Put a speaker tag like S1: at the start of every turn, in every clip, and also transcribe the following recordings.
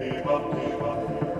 S1: Give up, give up.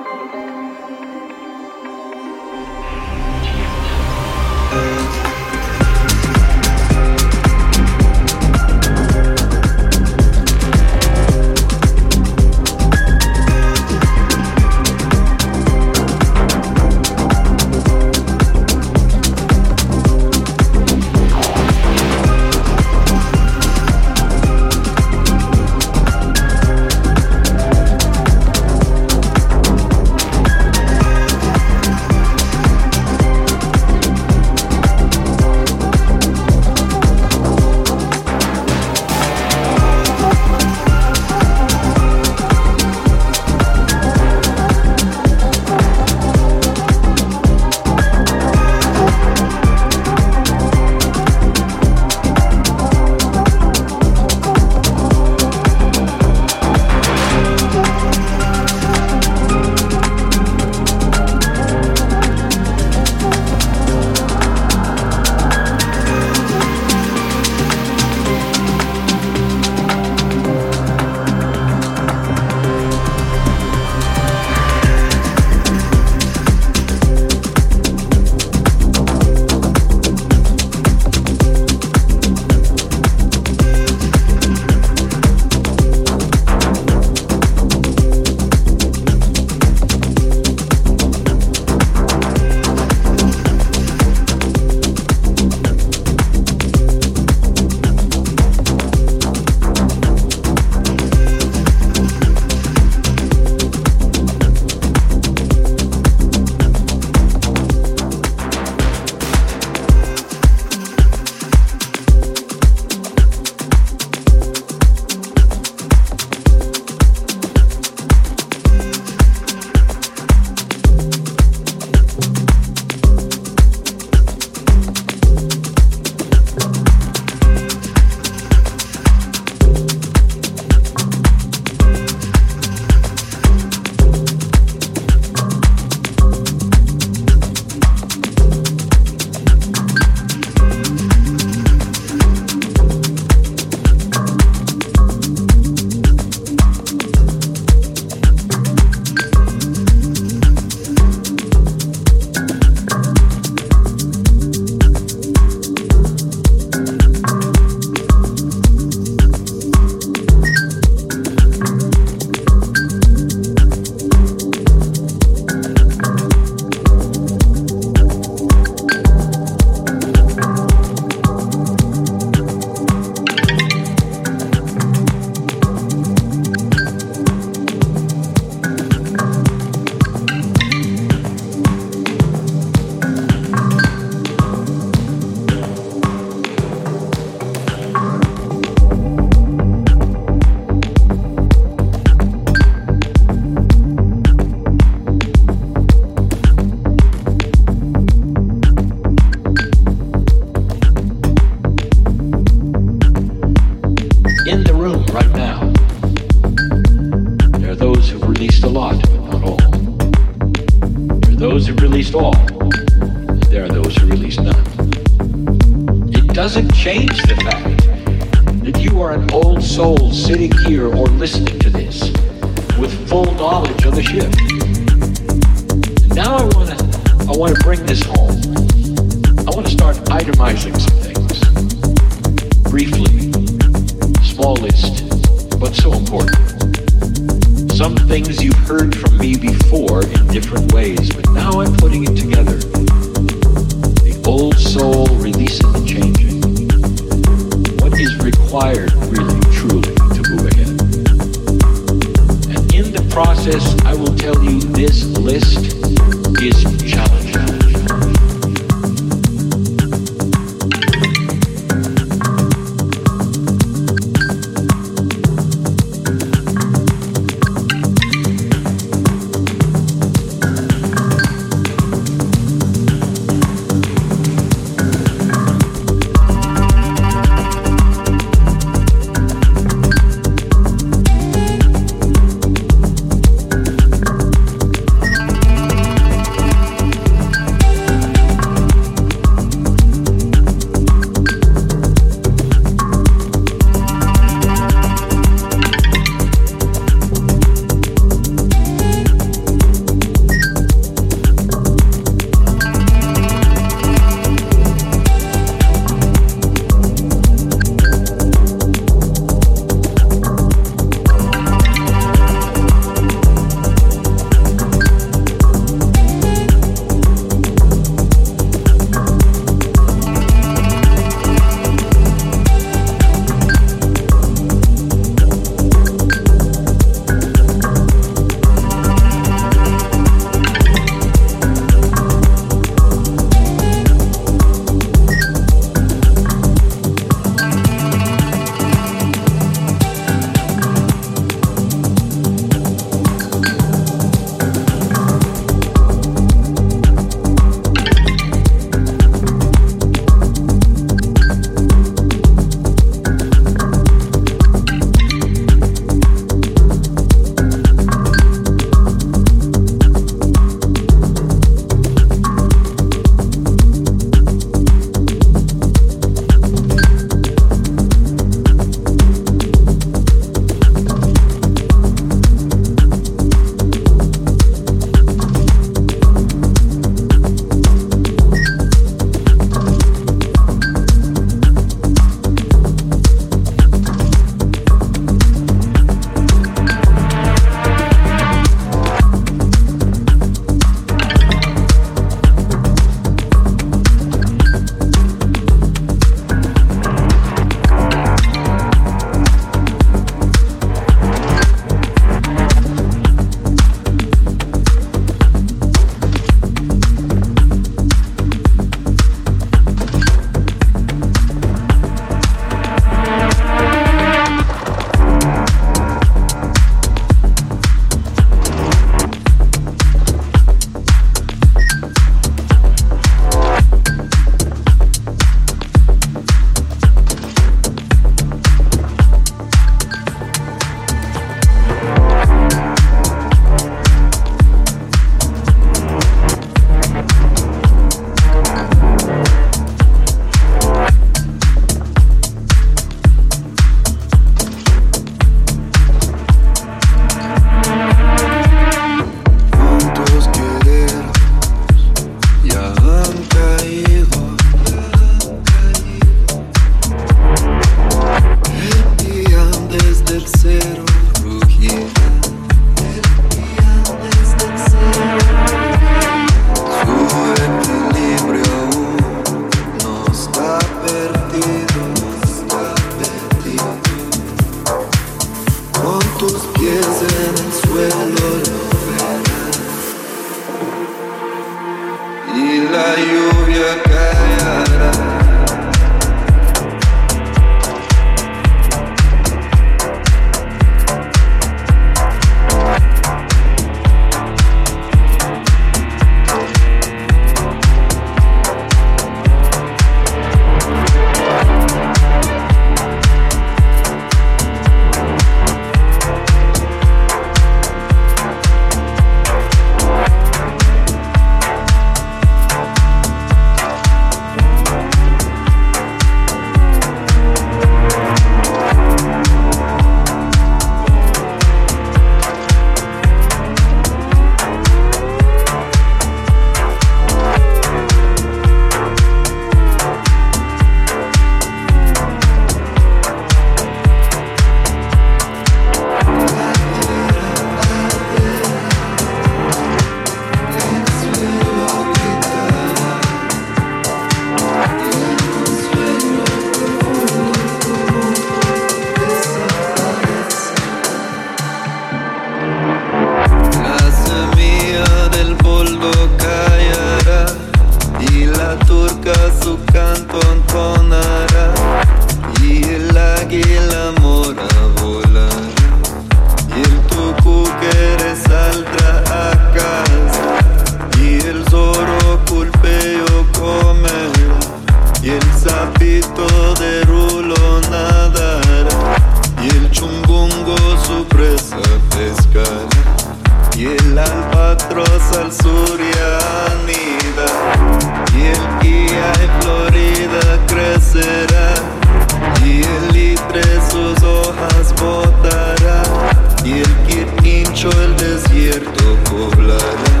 S1: Desierto poblará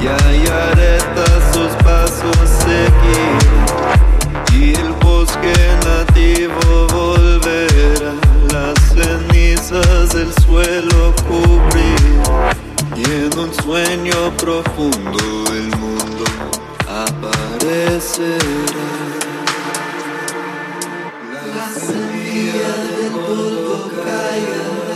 S1: y ayareta sus pasos seguirá y el bosque nativo volverá las cenizas del suelo cubrir. Y en un sueño profundo el mundo aparecerá. La semilla del polvo y